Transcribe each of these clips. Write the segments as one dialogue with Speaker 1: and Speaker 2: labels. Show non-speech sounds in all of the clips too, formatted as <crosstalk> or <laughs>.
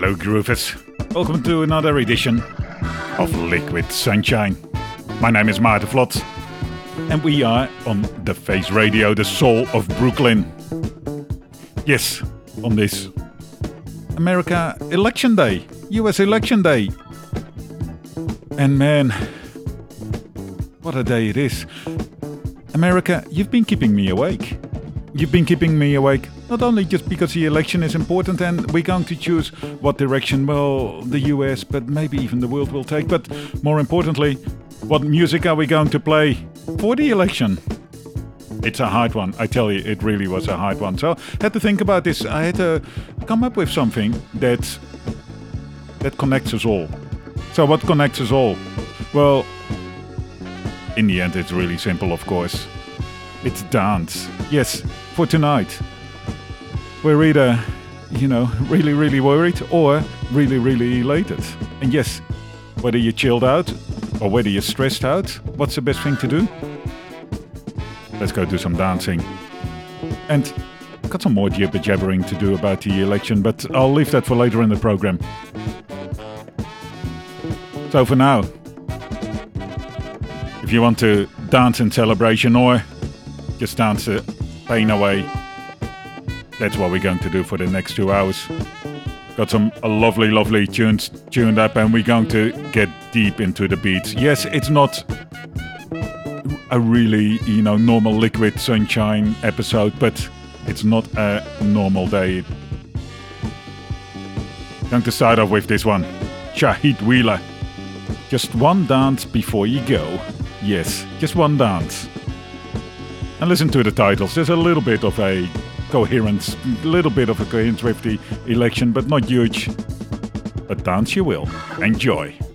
Speaker 1: hello, Groovers. Welcome to another edition of Liquid Sunshine. My name is Maarten Vlot, and we are on the Face Radio, the soul of Brooklyn. Yes, on this America Election Day, US Election Day. And man, what a day it is. America, you've been keeping me awake. You've been keeping me awake not only just because the election is important and we're going to choose what direction, well, the US, but maybe even the world will take, but more importantly, what music are we going to play for the election? It's a hard one, I tell you, it really was a hard one. So I had to think about this. I had to come up with something that that connects us all. So what connects us all? Well, in the end, it's really simple, of course. It's dance. Yes, for tonight. We're either, you know, really, really worried or really, really elated. And yes, whether you're chilled out or whether you're stressed out, what's the best thing to do? Let's go do some dancing. And I've got some more jibber jabbering to do about the election, but I'll leave that for later in the program. So for now, if you want to dance in celebration or just dance the pain away, that's what we're going to do for the next two hours. Got some lovely, lovely tunes tuned up, and we're going to get deep into the beats. Yes, it's not a really, you know, normal liquid sunshine episode, but it's not a normal day. Going to start off with this one Shahid Wheeler. Just one dance before you go. Yes, just one dance. And listen to the titles. There's a little bit of a coherence, a little bit of a coherence with the election, but not huge. But dance you will. Enjoy.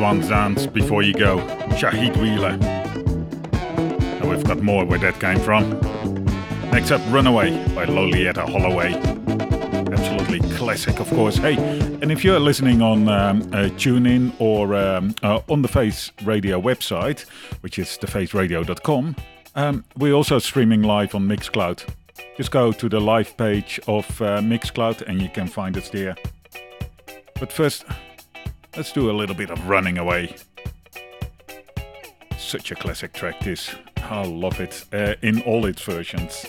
Speaker 1: One dance before you go. Shahid Wheeler. And we've got more where that came from. Next up, Runaway by Loleatta Holloway. Absolutely classic, of course. Hey, and if you're listening on um, uh, TuneIn or um, uh, on the Face Radio website, which is thefaceradio.com, um, we're also streaming live on Mixcloud. Just go to the live page of uh, Mixcloud and you can find us there. But first, Let's do a little bit of Running Away. Such a classic track, this. I love it uh, in all its versions.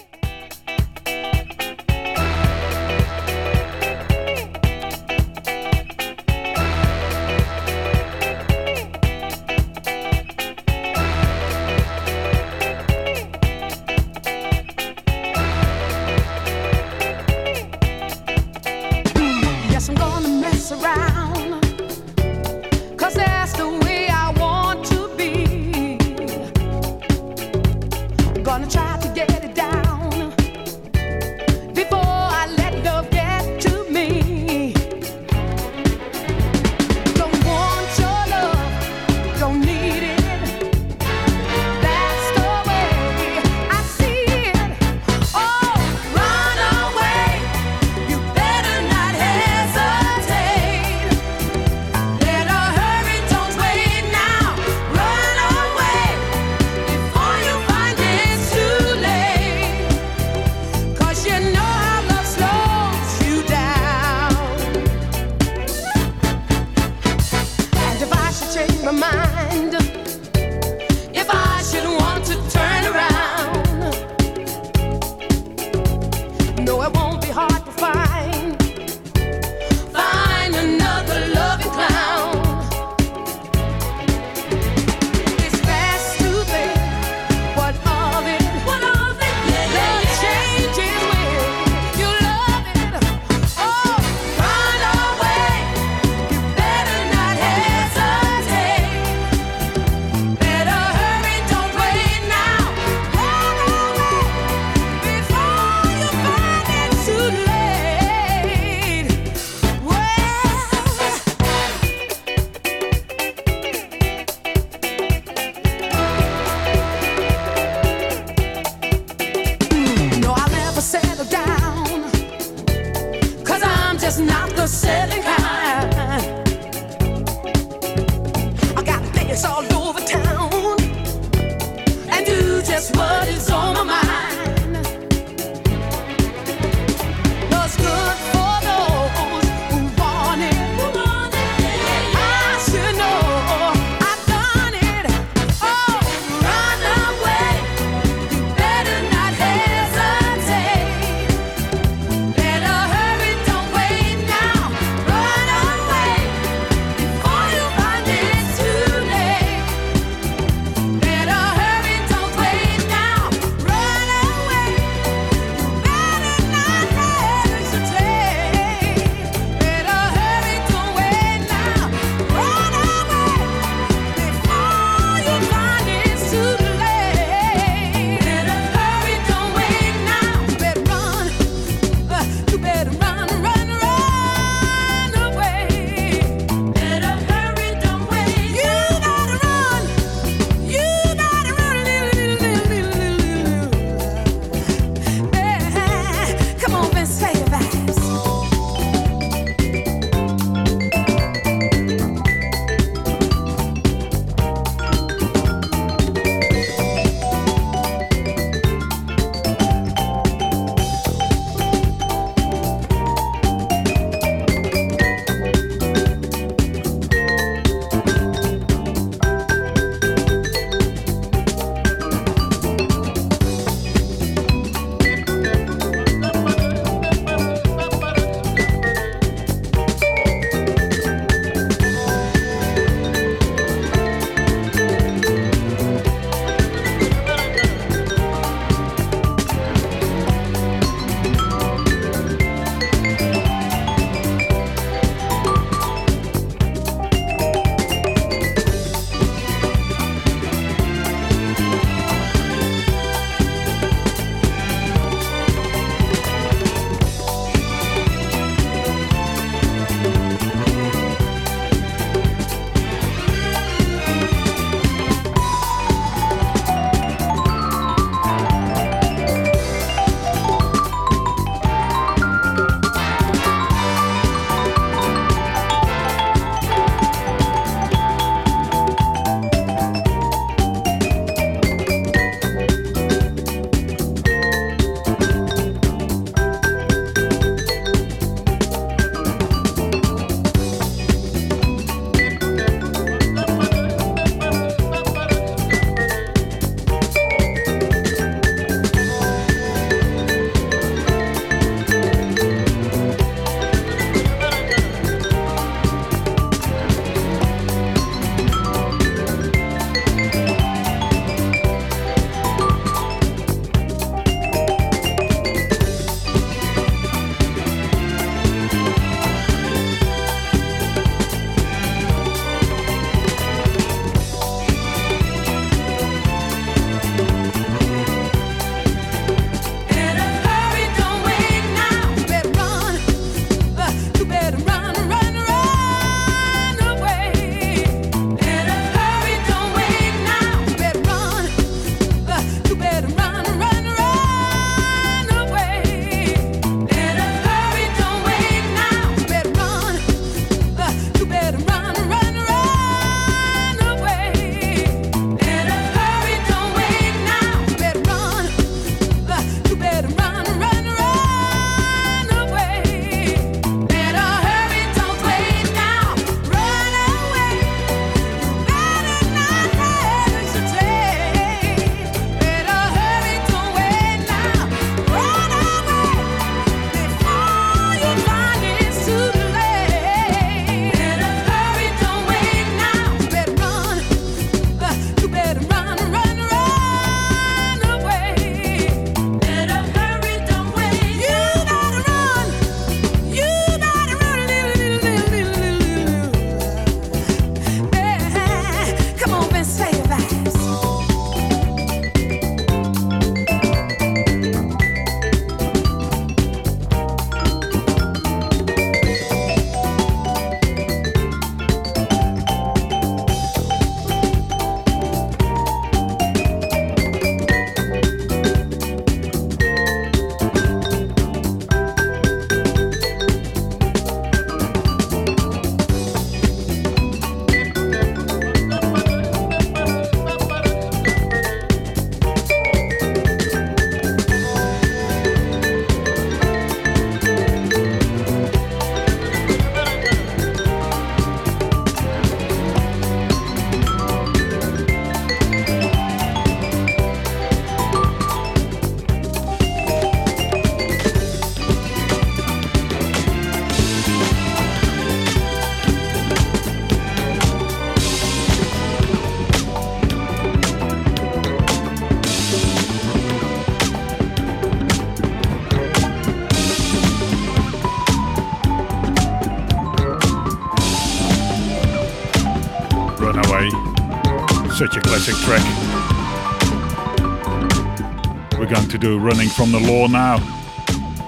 Speaker 1: Do Running from the Law now,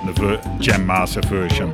Speaker 1: the Jam Master version.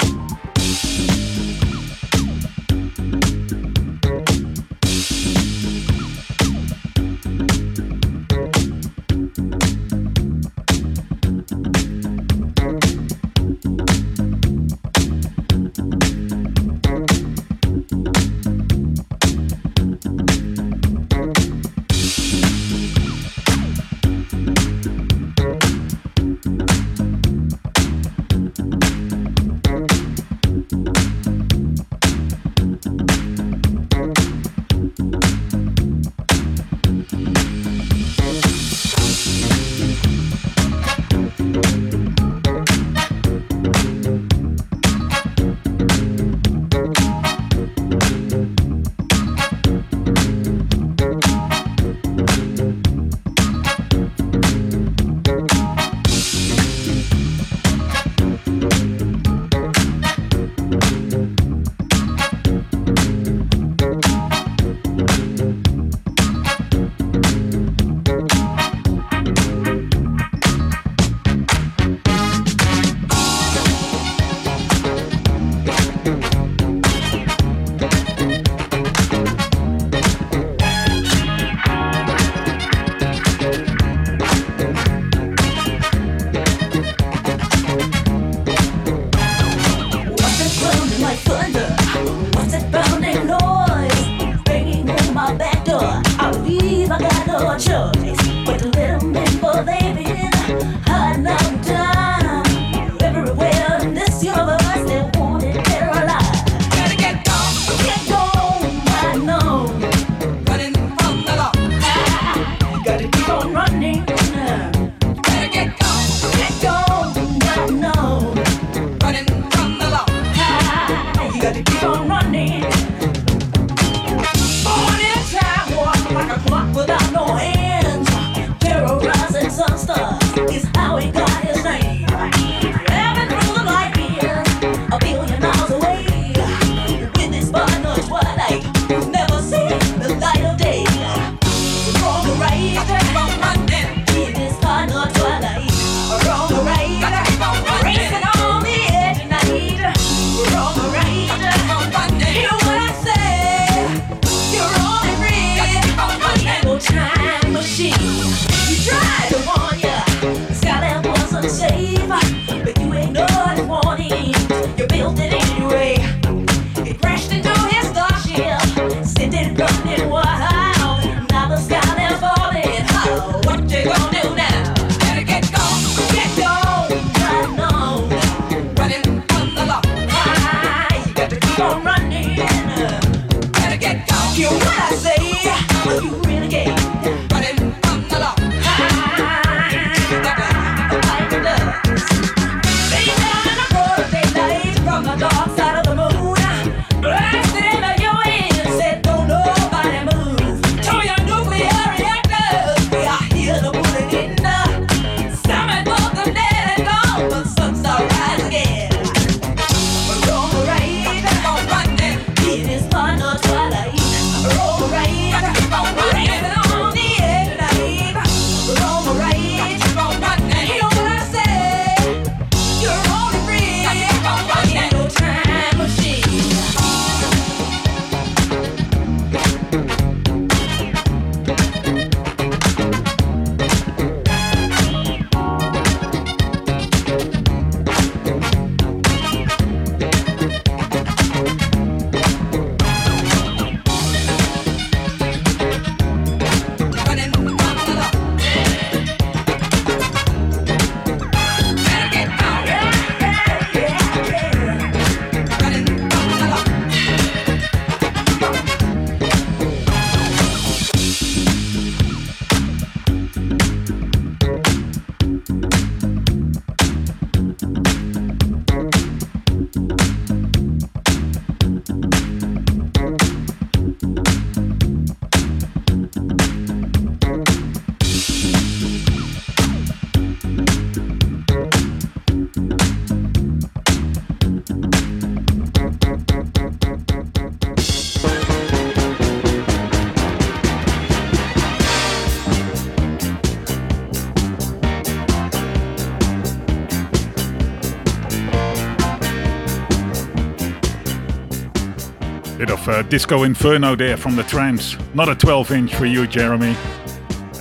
Speaker 1: Disco Inferno there from the Trammps. Not a 12 inch for you, Jeremy.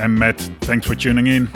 Speaker 1: And Matt, thanks for tuning in.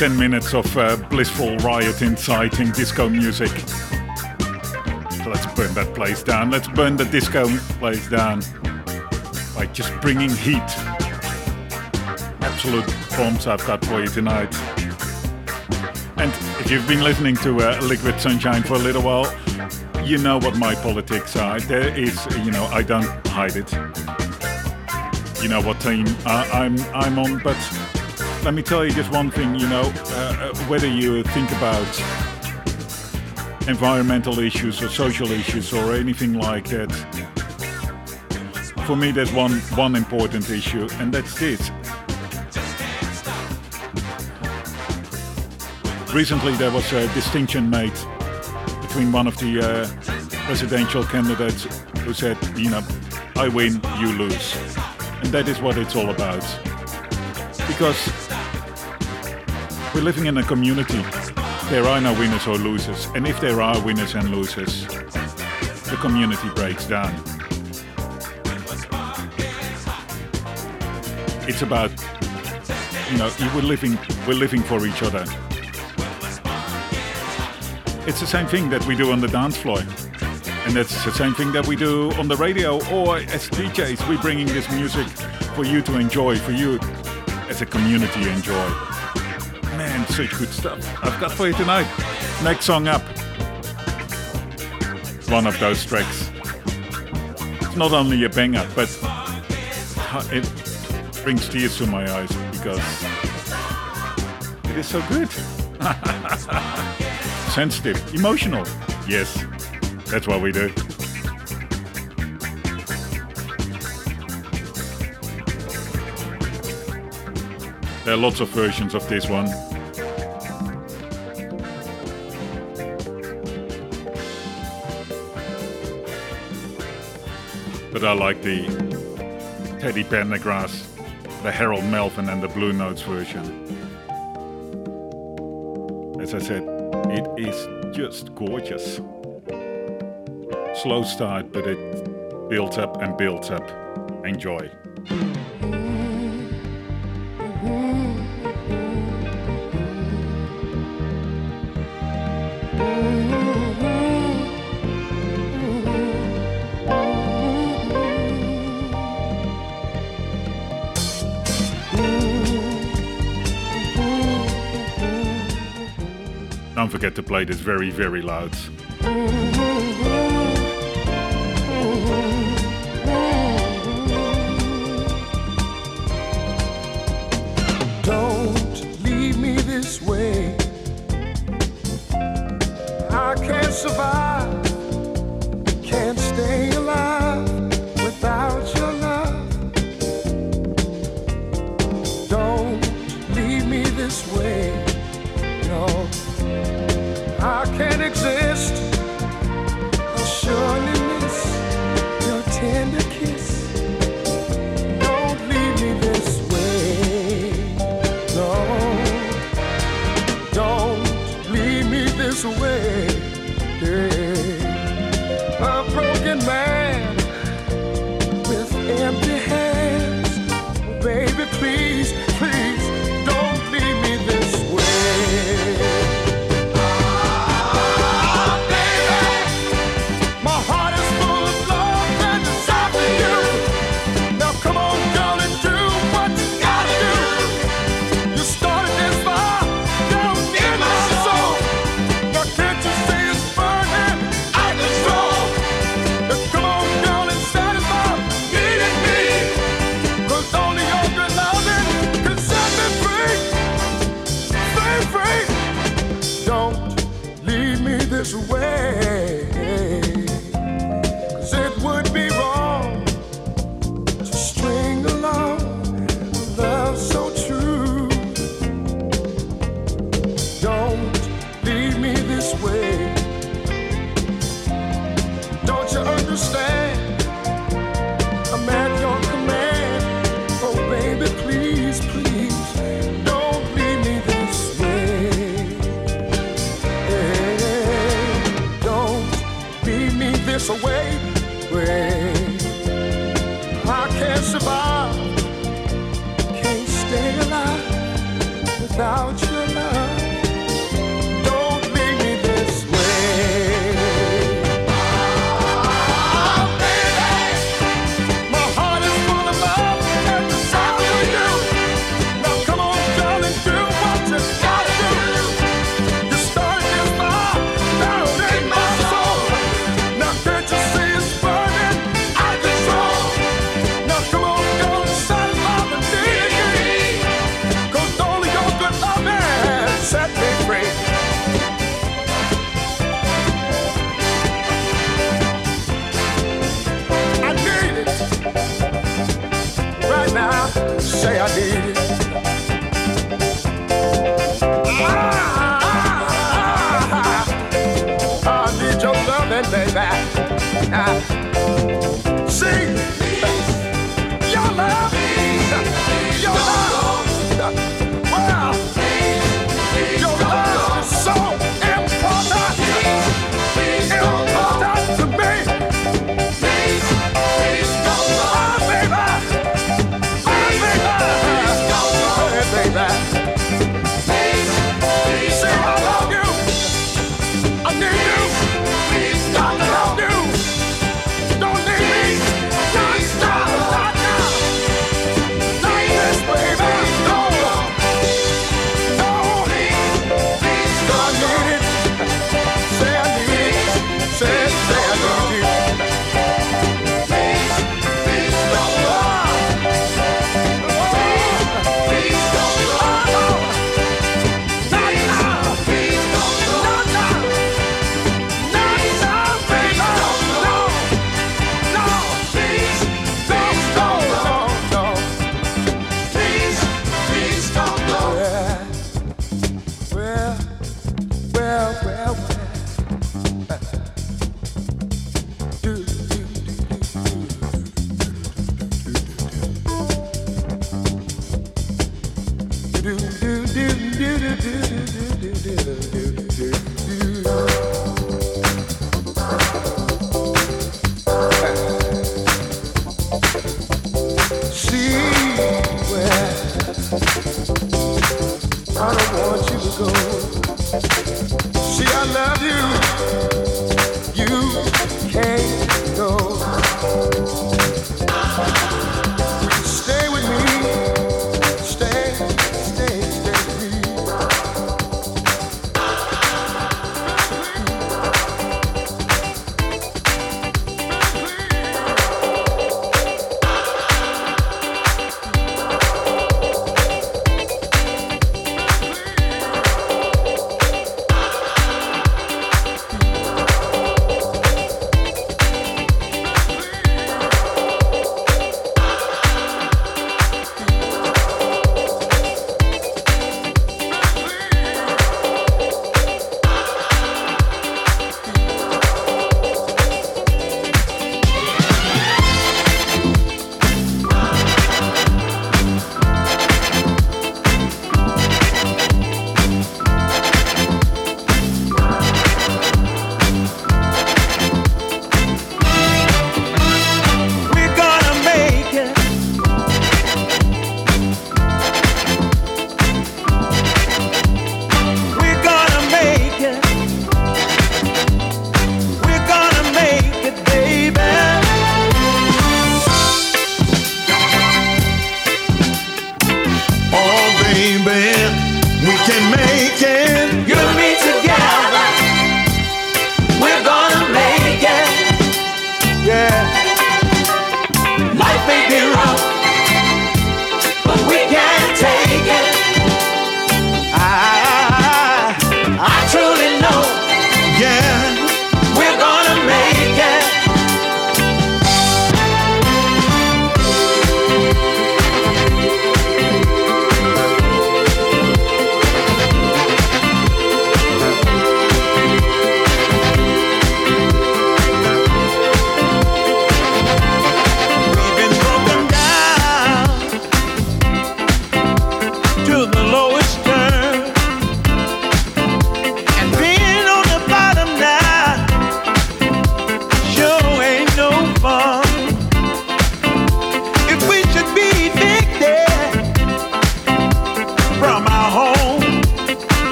Speaker 1: 10 minutes of uh, blissful riot inciting disco music. Let's burn that place down. Let's burn the disco place down by just bringing heat. Absolute bombs I've got for you tonight. And if you've been listening to uh, Liquid Sunshine for a little while, you know what my politics are. There is, you know, I don't hide it. You know what team uh, I'm I'm on, but let me tell you just one thing, you know, uh, uh, whether you think about environmental issues or social issues or anything like that, for me there's one, one important issue, and that's this. Recently there was a distinction made between one of the uh, presidential candidates who said, you know, I win, you lose. And that is what it's all about. Because we're living in a community. There are no winners or losers. And if there are winners and losers, the community breaks down. It's about, you know, we're living, we're living for each other. It's the same thing that we do on the dance floor. And that's the same thing that we do on the radio or as DJs. We're bringing this music for you to enjoy, for you as a community enjoy such good stuff I've got for you tonight. Next song up. One of those tracks. It's not only a banger, but it brings tears to my eyes because it is so good. <laughs> Sensitive, emotional. Yes, that's what we do. There are lots of versions of this one. But I like the Teddy Pendergrass, the Harold Melvin, and the Blue Notes version. As I said, it is just gorgeous. Slow start, but it builds up and builds up. Enjoy.
Speaker 2: Forget to play this very, very loud.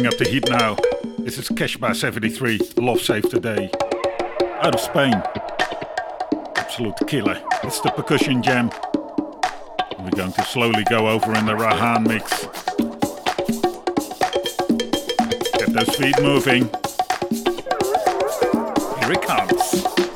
Speaker 3: Yeah,
Speaker 4: up the heat now. This is Cashbah 73, Love Save Today. Out of Spain. Absolute killer. It's the percussion jam. We're going to slowly go over in the Rahaan mix. Get those feet moving. Here it comes.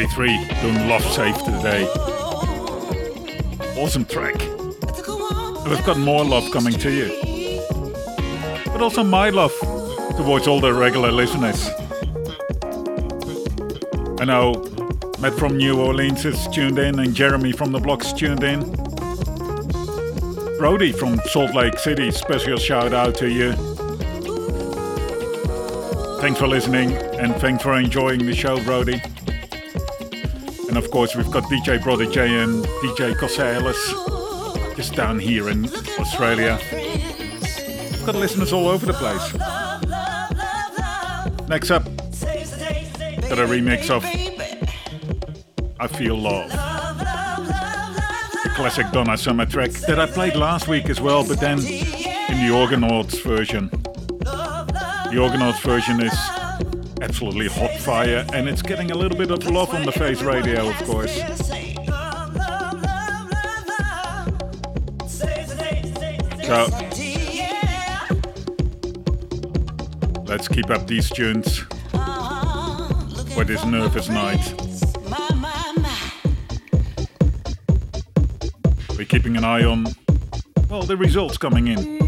Speaker 1: 1983, done Lost Safe today. Awesome track. And we've got more love coming to you. But also my love towards all the regular listeners. I know Matt from New Orleans is tuned in and Jeremy from the Blocks tuned in. Brody from Salt Lake City, special shout out to you. Thanks for listening and thanks for enjoying the show, Brody. Of course, we've got DJ Brother J and DJ Cosales just down here in Australia. We've got listeners all over the place. Next up, got a remix of I Feel Love. Classic Donna Summer track that I played last week as well, but then in the Organauts version. The Organauts version is absolutely hot fire and it's getting a little bit of love on the face radio, of course. So let's keep up these tunes for this nervous night. We're keeping an eye on, well, the results coming in.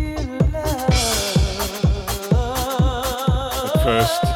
Speaker 1: First,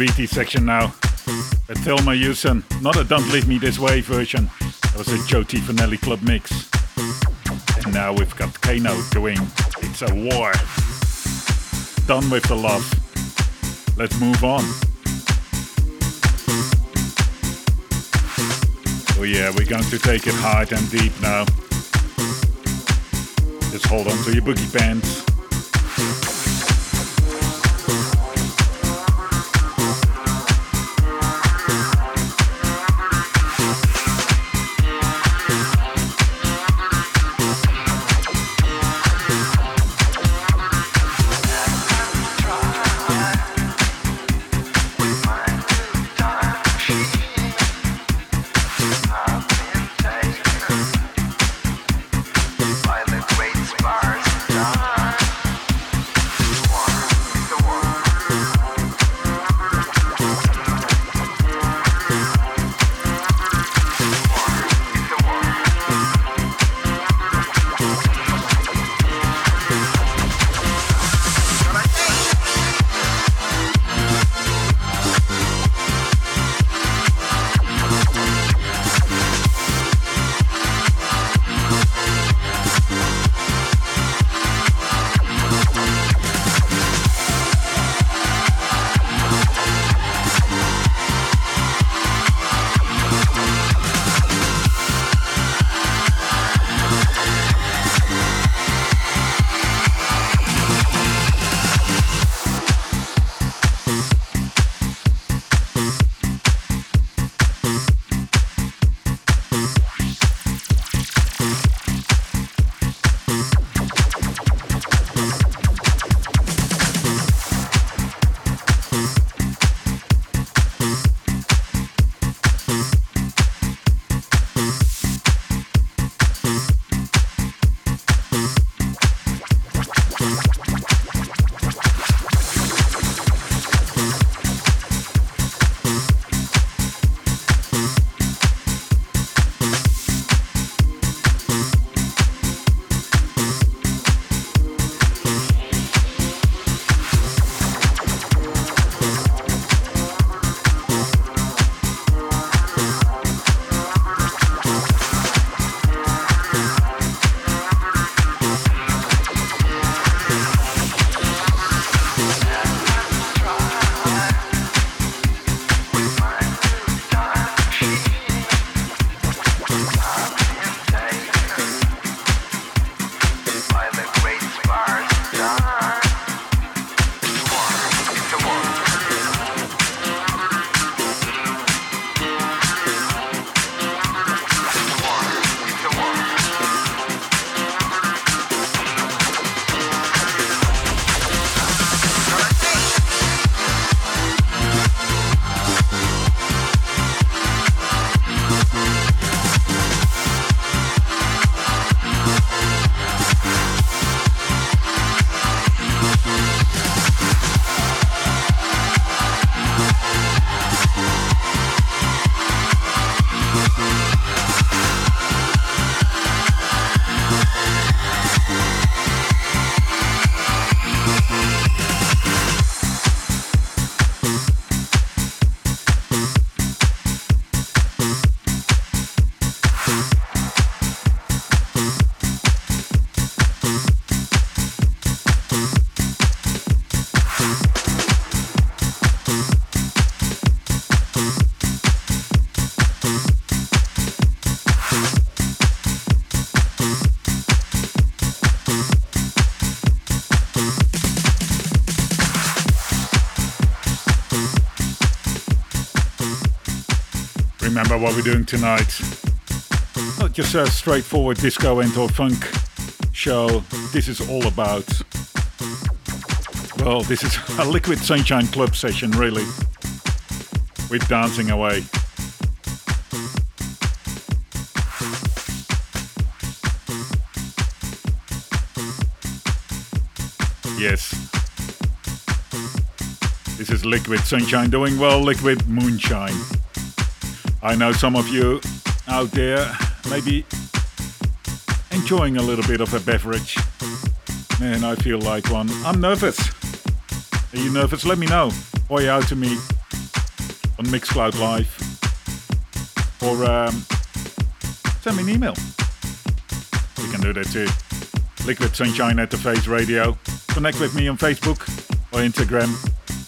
Speaker 1: BT section now. A Thelma Houston, not a Don't Leave Me This Way version. That was a Joe. Vanelli Club mix. And now we've got Kano doing It's a War. Done with the love. Let's move on. Oh yeah, we're going to take it hard and deep now. Just hold on to your boogie pants. We're doing tonight. Not just a straightforward disco and or funk show. This is all about. Well, this is <laughs> a Liquid Sunshine Club session, really. We're dancing away. Yes. This is Liquid Sunshine doing well, Liquid Moonshine. I know some of you out there maybe enjoying a little bit of a beverage. Man, I feel like one. I'm nervous. Are you nervous? Let me know. point out to me on Mixcloud Live or um, send me an email. You can do that too. Liquid Sunshine at the Face Radio. Connect with me on Facebook or Instagram.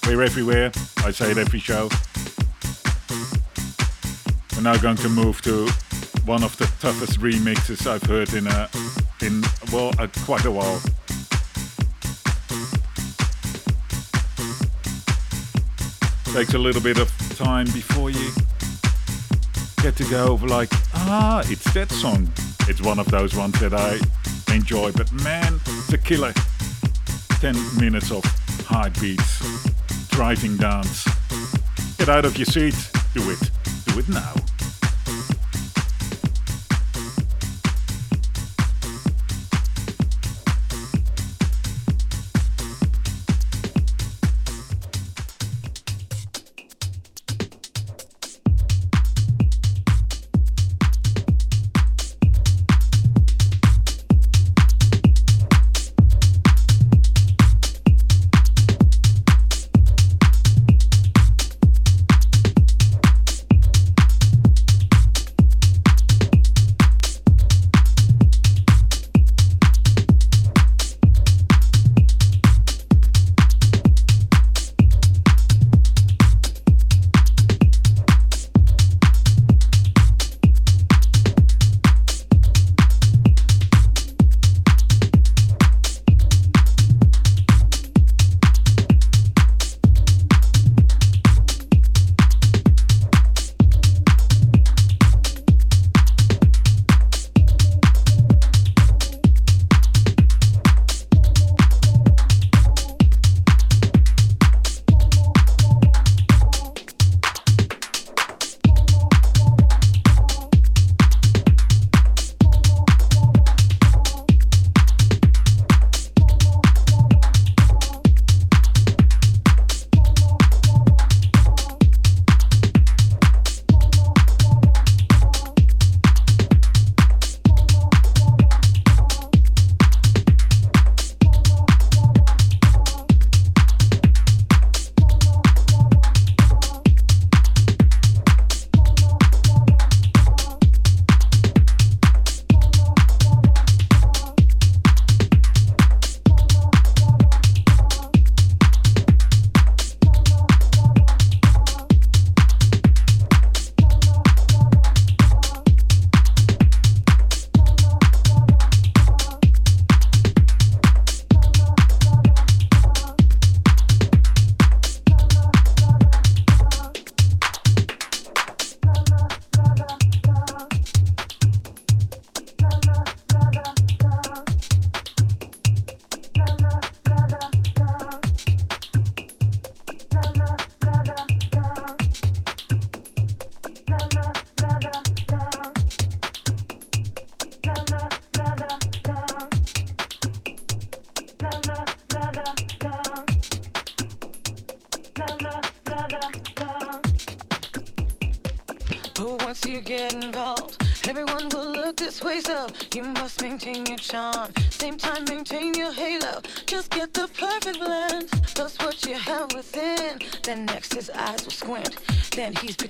Speaker 1: We're everywhere. I say it every show. We're now going to move to one of the toughest remixes I've heard in a in well uh, quite a while. Takes a little bit of time before you get to go over like ah it's that song. It's one of those ones that I enjoy, but man, it's a killer. 10 minutes of hard beats, driving dance. Get out of your seat, do it, do it now.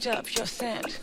Speaker 5: Up your scent.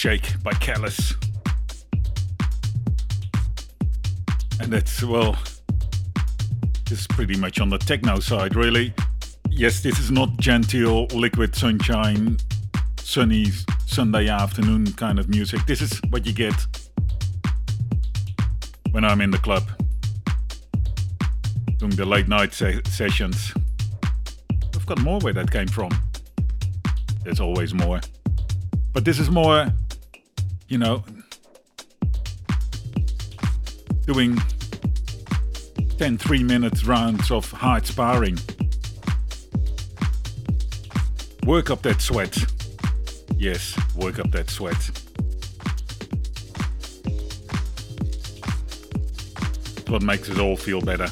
Speaker 5: It's Milkshake
Speaker 1: by Kelis. And that's, well, is pretty much on the techno side, really. Yes, this is not genteel, liquid sunshine, sunny Sunday afternoon kind of music. This is what you get when I'm in the club doing the late night se- sessions. I've got more where that came from. There's always more. But this is more, you know, doing 10 3 minute rounds of hard sparring. Work up that sweat. Yes, work up that sweat. What makes us all feel better.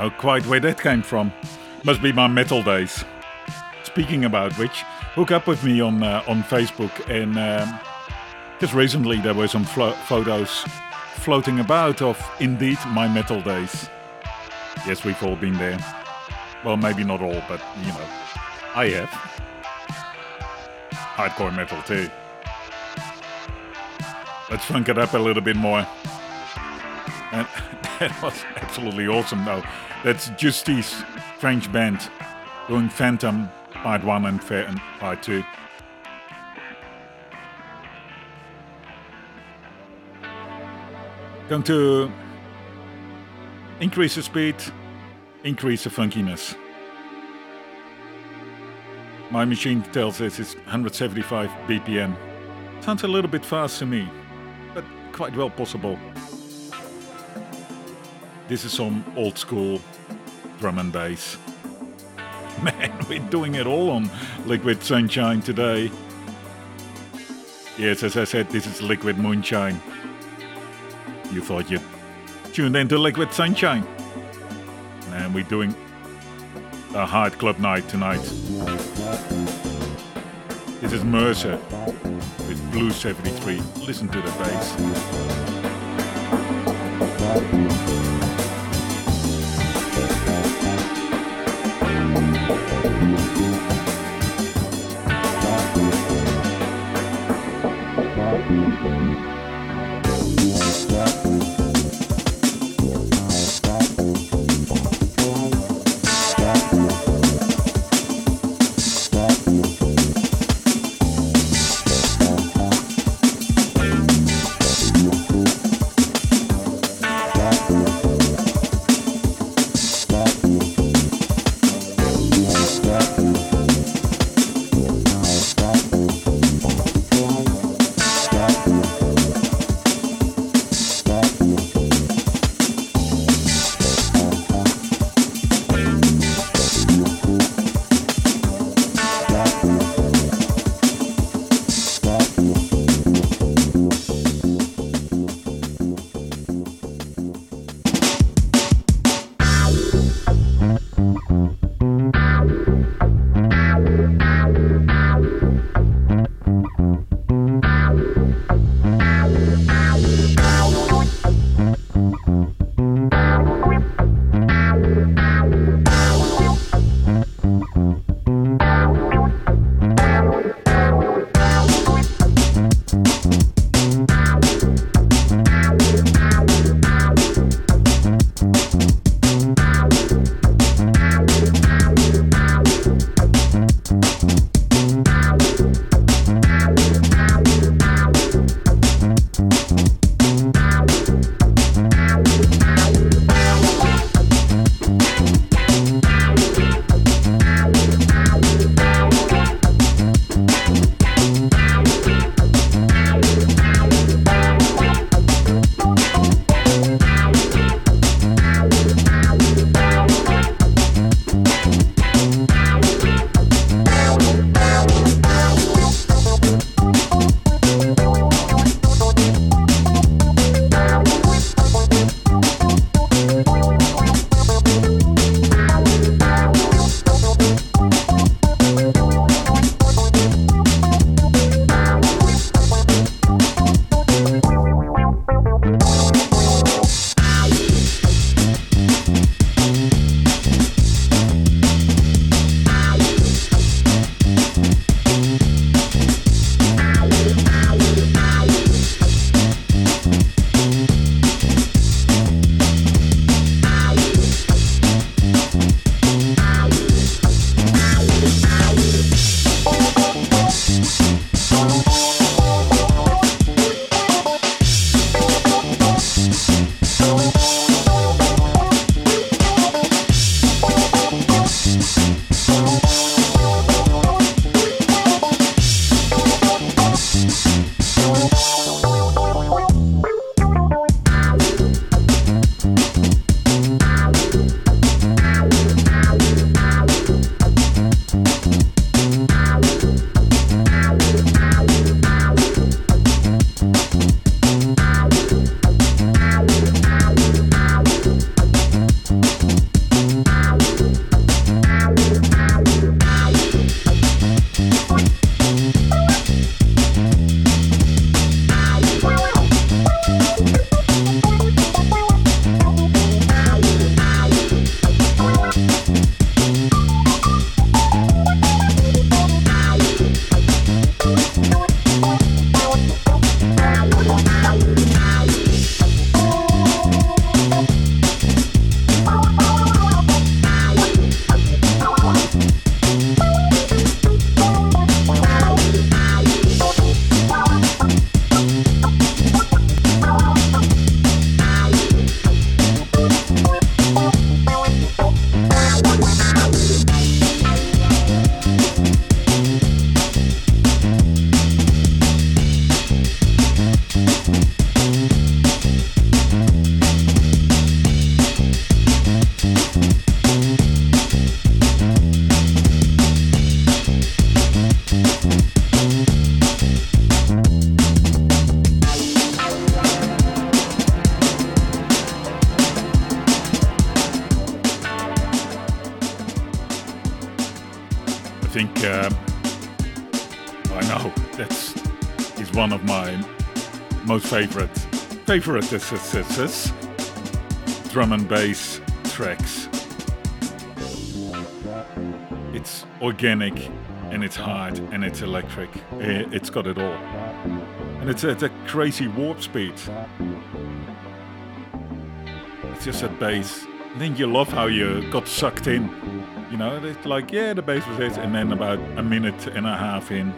Speaker 1: Know quite where that came from. Must be my metal days. Speaking about which, hook up with me on uh, on Facebook and um, just recently there were some flo- photos floating about of indeed my metal days. Yes, we've all been there. Well, maybe not all, but you know, I have. Hardcore metal too. Let's funk it up a little bit more. And <laughs> that was absolutely awesome, though. That's Justice, French band, doing Phantom Part 1 and and Part 2. Going to increase the speed, increase the funkiness. My machine tells us it's 175 BPM. Sounds a little bit fast to me, but quite well possible. This is some old school drum and bass. <laughs> Man, we're doing it all on Liquid Sunshine today. Yes, as I said, this is Liquid Moonshine. You thought you'd tuned into Liquid Sunshine. And we're doing a hard club night tonight. This is Mercer with Blue 73. Listen to the bass.
Speaker 6: Thank
Speaker 1: favorite favorite drum and bass tracks. It's organic and it's hard and it's electric. Eh, It's got it all. And it's at a crazy warp speed. It's just that bass. And then you love how you got sucked in. You know, it's like, yeah, the bass was it. And then about a minute and a half in,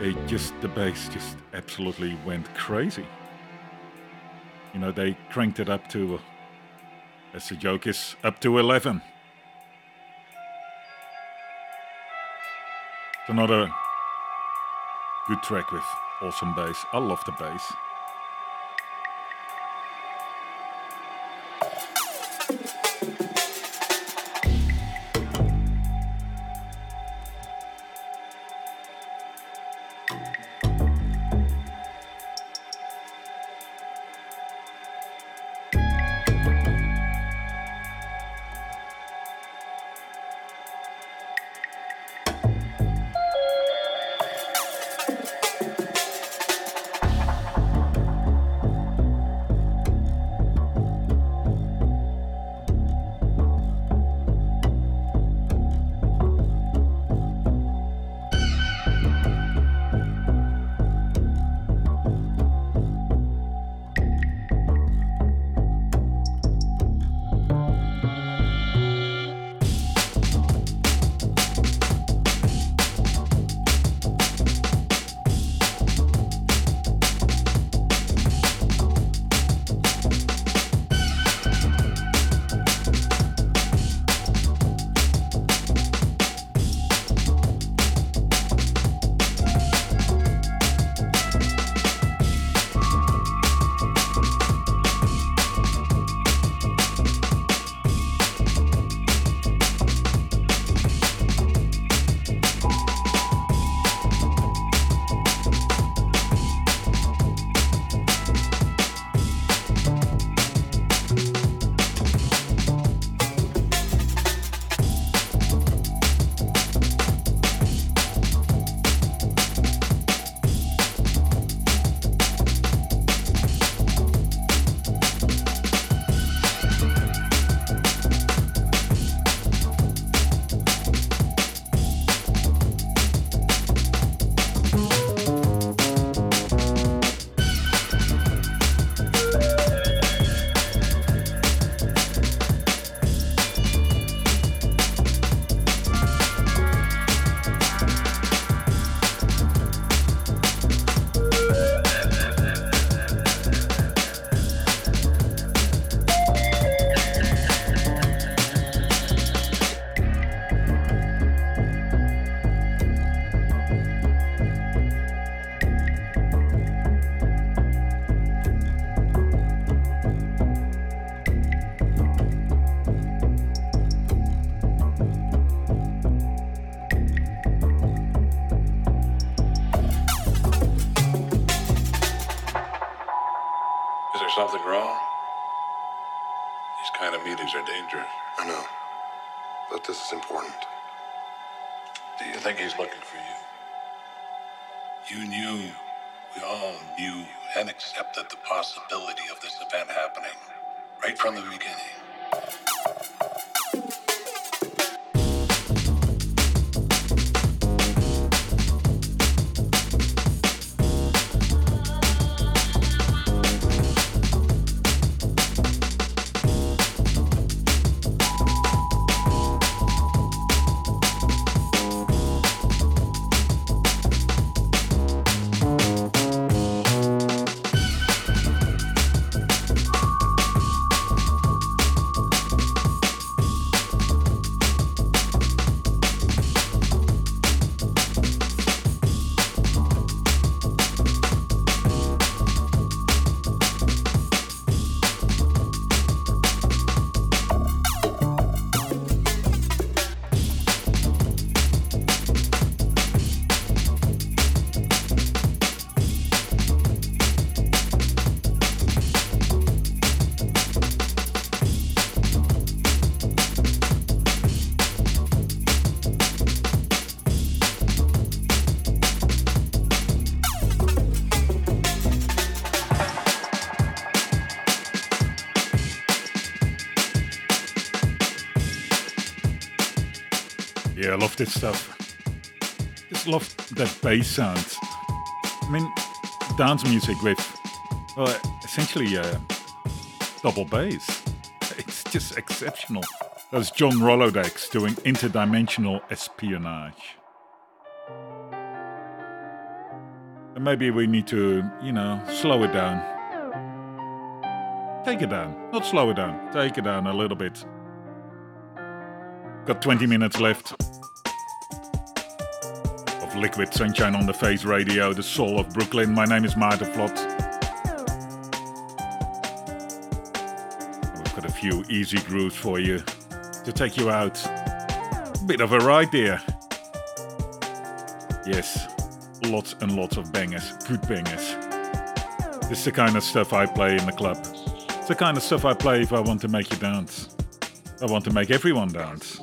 Speaker 1: it just, the bass just absolutely went crazy. You know, they cranked it up to, uh, as the joke is, up to 11. It's another good track with awesome bass. I love the bass. Bass sound. I mean, dance music with, well, essentially uh, double bass. <laughs> It's just exceptional. That's John Rolodex doing interdimensional espionage. And maybe we need to, you know, slow it down. Take it down. Not slow it down. Take it down a little bit. Got 20 minutes left Liquid Sunshine on the Face Radio, the soul of Brooklyn. My name is Maarten Vlot. We've got a few easy grooves for you to take you out. Bit of a ride there. Yes, lots and lots of bangers, good bangers. This is the kind of stuff I play in the club. It's the kind of stuff I play if I want to make you dance. I want to make everyone dance.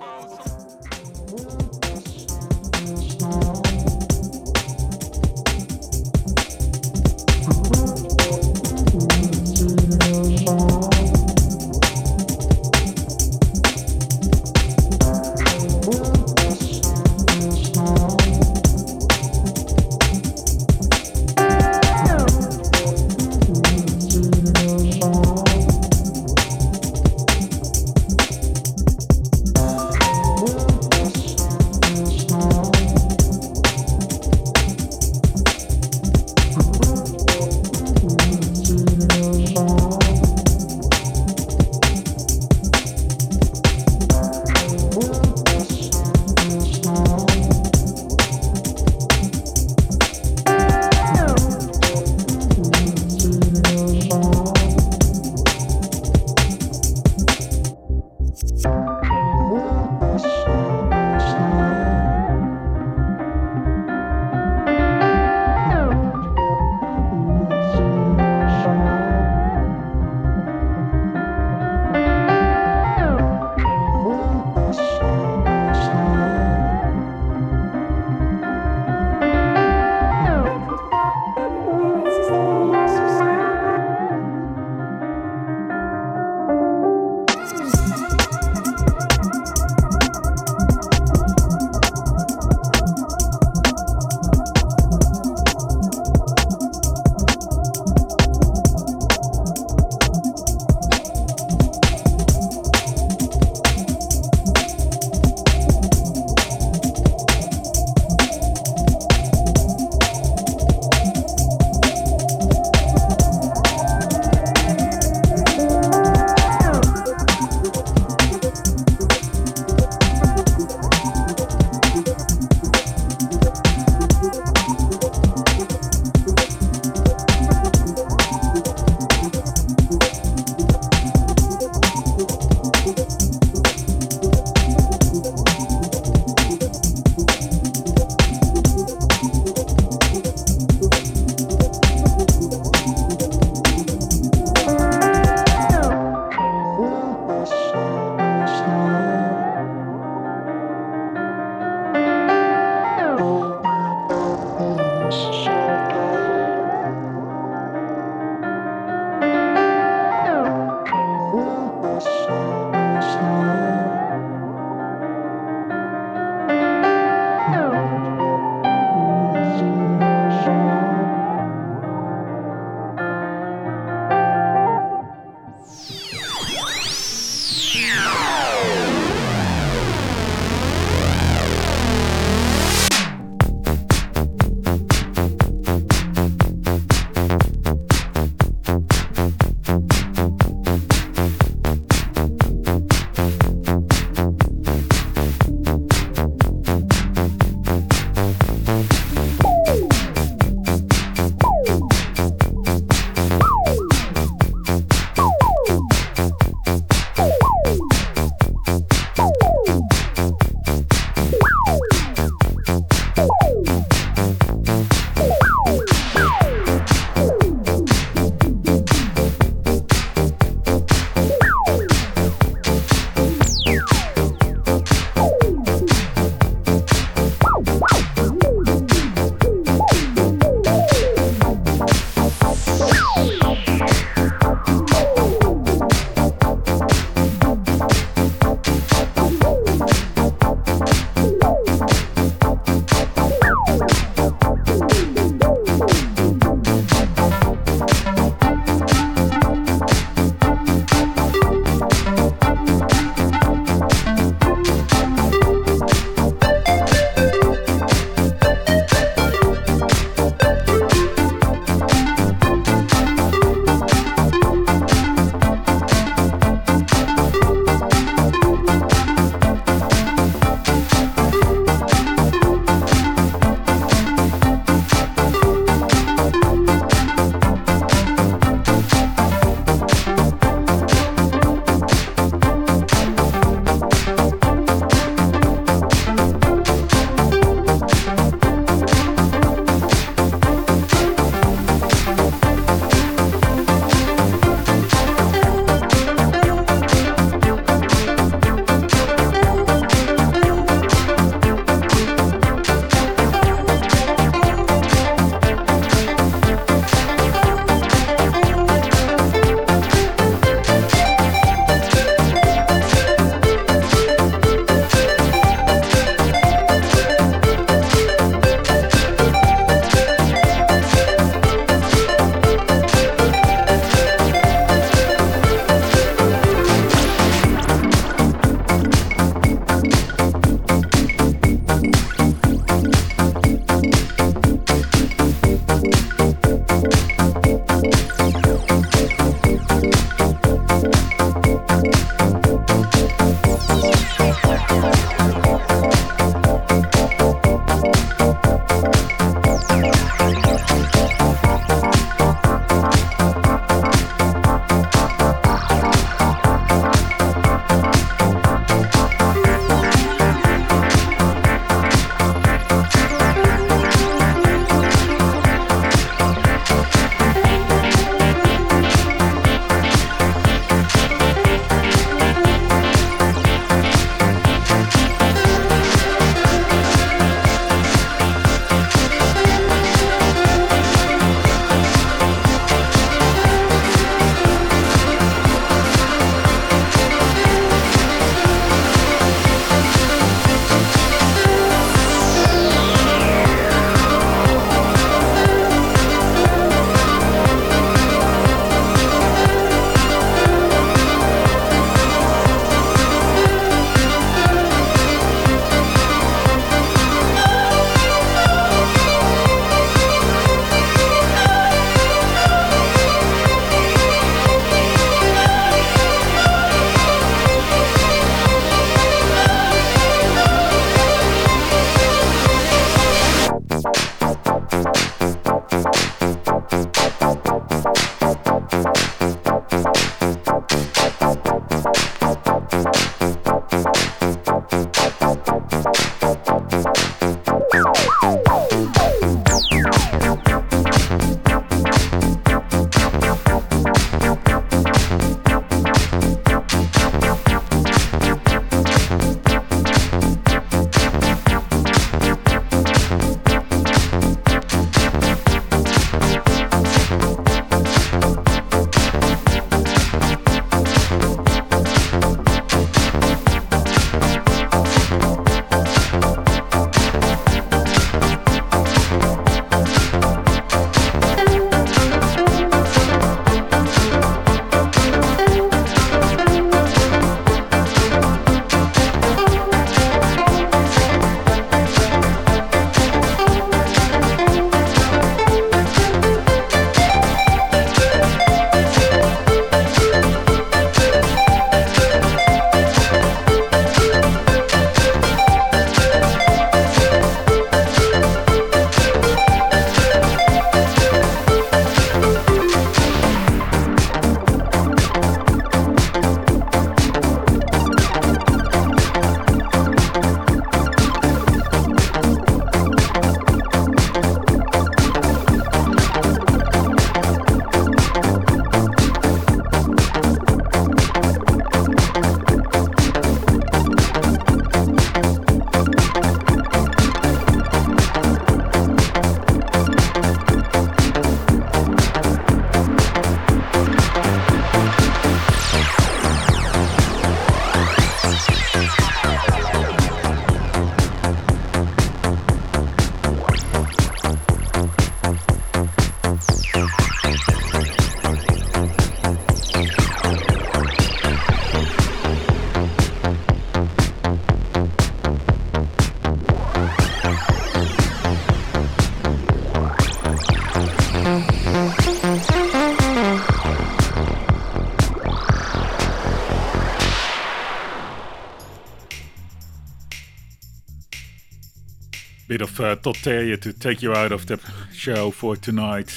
Speaker 1: Bit of uh, to take you out of the show for tonight.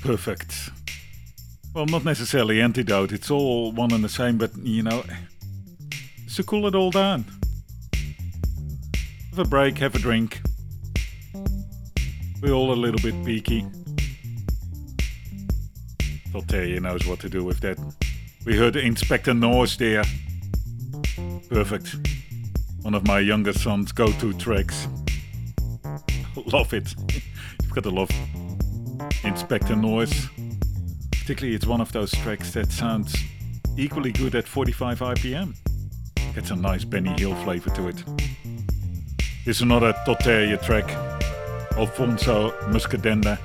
Speaker 1: Perfect. Well, not necessarily antidote, it's all one and the same, but you know, to cool it all down. Have a break, have a drink. We're all a little bit peaky. Todd Terje knows what to do with that. We heard Inspector Norse there. Perfect. One of my younger son's go to tracks. Love it. You've got to love Inspector Norse. Particularly, it's one of those tracks that sounds equally good at 45 RPM. Gets a nice Benny Hill flavor to it. Is another Todd Terje track. Alfonso Muskedunder.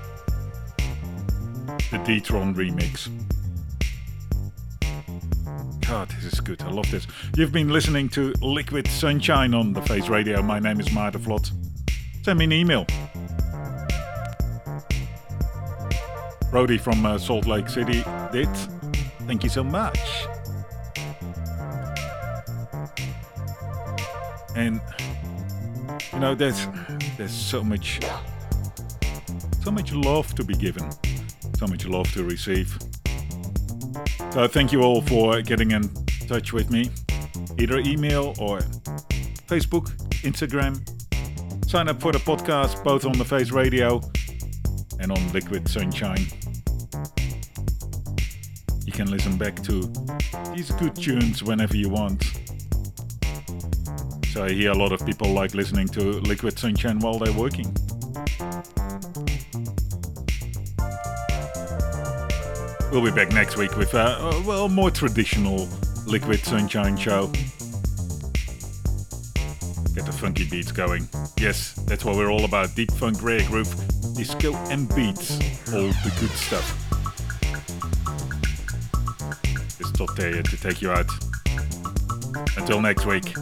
Speaker 1: The Deetron remix. God, this is good. I love this. You've been listening to Liquid Sunshine on the Face Radio. My name is Maarten Vlot. Send me an email. Brody from uh, Salt Lake City did. Thank you so much. And you know, there's there's so much so much love to be given, so much love to receive. So thank you all for getting in touch with me, either email or Facebook, Instagram. Sign up for the podcast both on the Face Radio and on Liquid Sunshine. You can listen back to these good tunes whenever you want. So I hear a lot of people like listening to Liquid Sunshine while they're working. We'll be back next week with uh, a, a well more traditional Liquid Sunshine show funky beats going. Yes, that's what we're all about. Deep funk, rare groove, disco and beats. All the good stuff. It's Todd to take you out. Until next week.